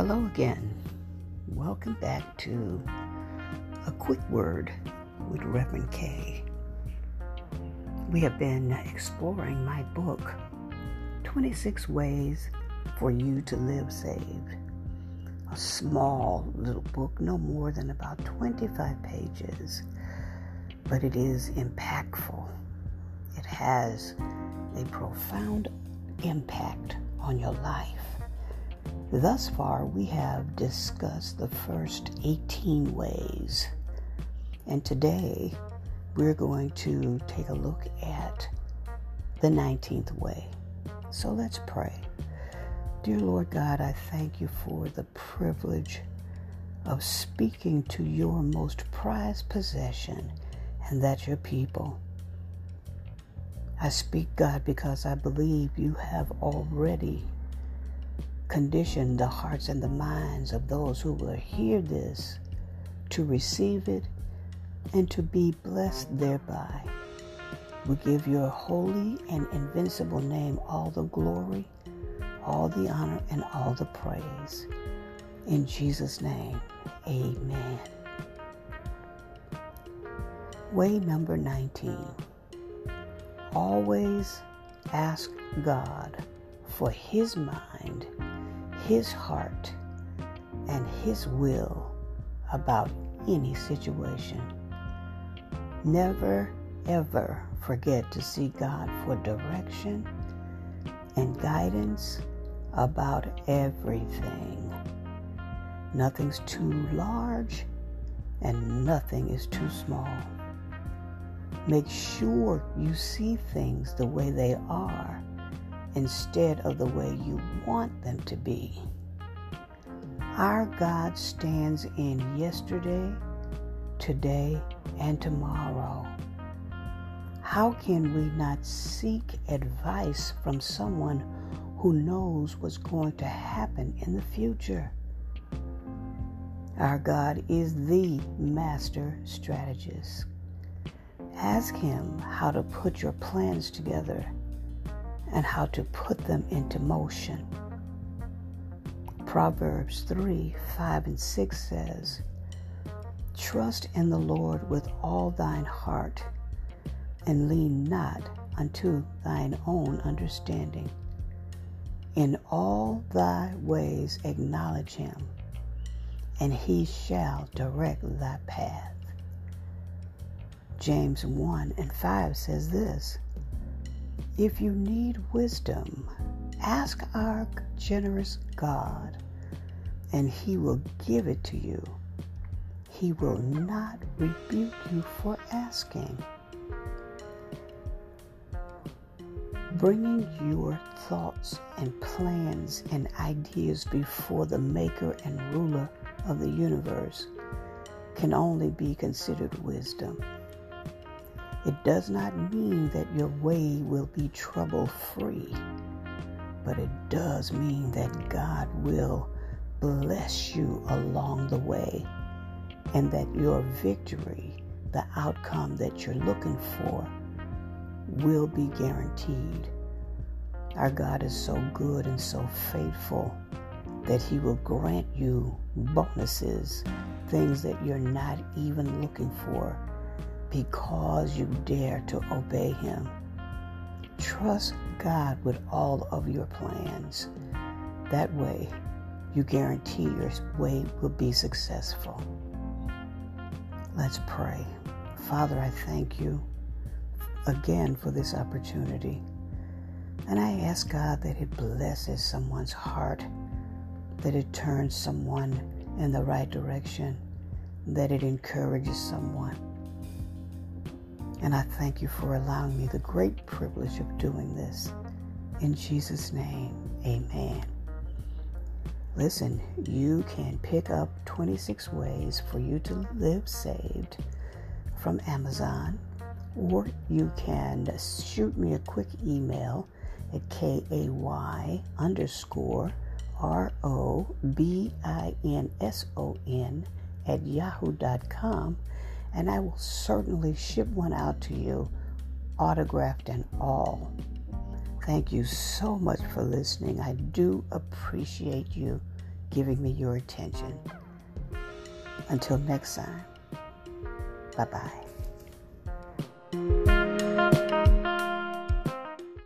Hello again. Welcome back to A Quick Word with Reverend K. We have been exploring my book, 26 Ways for You to Live Saved. A small little book, no more than about 25 pages, but it is impactful. It has a profound impact on your life. Thus far, we have discussed the first 18 ways. And today, we're going to take a look at the 19th way. So let's pray. Dear Lord God, I thank you for the privilege of speaking to your most prized possession, and that's your people. I speak, God, because I believe you have already condition the hearts and the minds of those who will hear this to receive it and to be blessed thereby. We give your holy and invincible name all the glory, all the honor, and all the praise. In Jesus' name, amen. Way number 19. Always ask God for His mind his heart and His will about any situation. Never, ever forget to seek God for direction and guidance about everything. Nothing's too large and nothing is too small. Make sure you see things the way they are instead of the way you want them to be. Our God stands in yesterday, today, and tomorrow. How can we not seek advice from someone who knows what's going to happen in the future? Our God is the master strategist. Ask Him how to put your plans together and how to put them into motion. Proverbs 3 5 and 6 says, Trust in the Lord with all thine heart, and lean not unto thine own understanding. In all thy ways acknowledge him, and he shall direct thy path. James 1 and 5 says this if you need wisdom, ask our generous God, and He will give it to you. He will not rebuke you for asking. Bringing your thoughts and plans and ideas before the Maker and Ruler of the universe can only be considered wisdom. It does not mean that your way will be trouble free, but it does mean that God will bless you along the way and that your victory, the outcome that you're looking for, will be guaranteed. Our God is so good and so faithful that He will grant you bonuses, things that you're not even looking for because you dare to obey Him. Trust God with all of your plans. That way, you guarantee your way will be successful. Let's pray. Father, I thank you again for this opportunity. And I ask God that it blesses someone's heart, that it turns someone in the right direction, that it encourages someone. And I thank you for allowing me the great privilege of doing this. In Jesus' name, amen. Listen, you can pick up 26 Ways for You to Live Saved from Amazon, or you can shoot me a quick email at K-A-Y underscore R-O-B-I-N-S-O-N at yahoo.com and I will certainly ship one out to you, autographed and all. Thank you so much for listening. I do appreciate you. giving me your attention. Until next time, bye bye.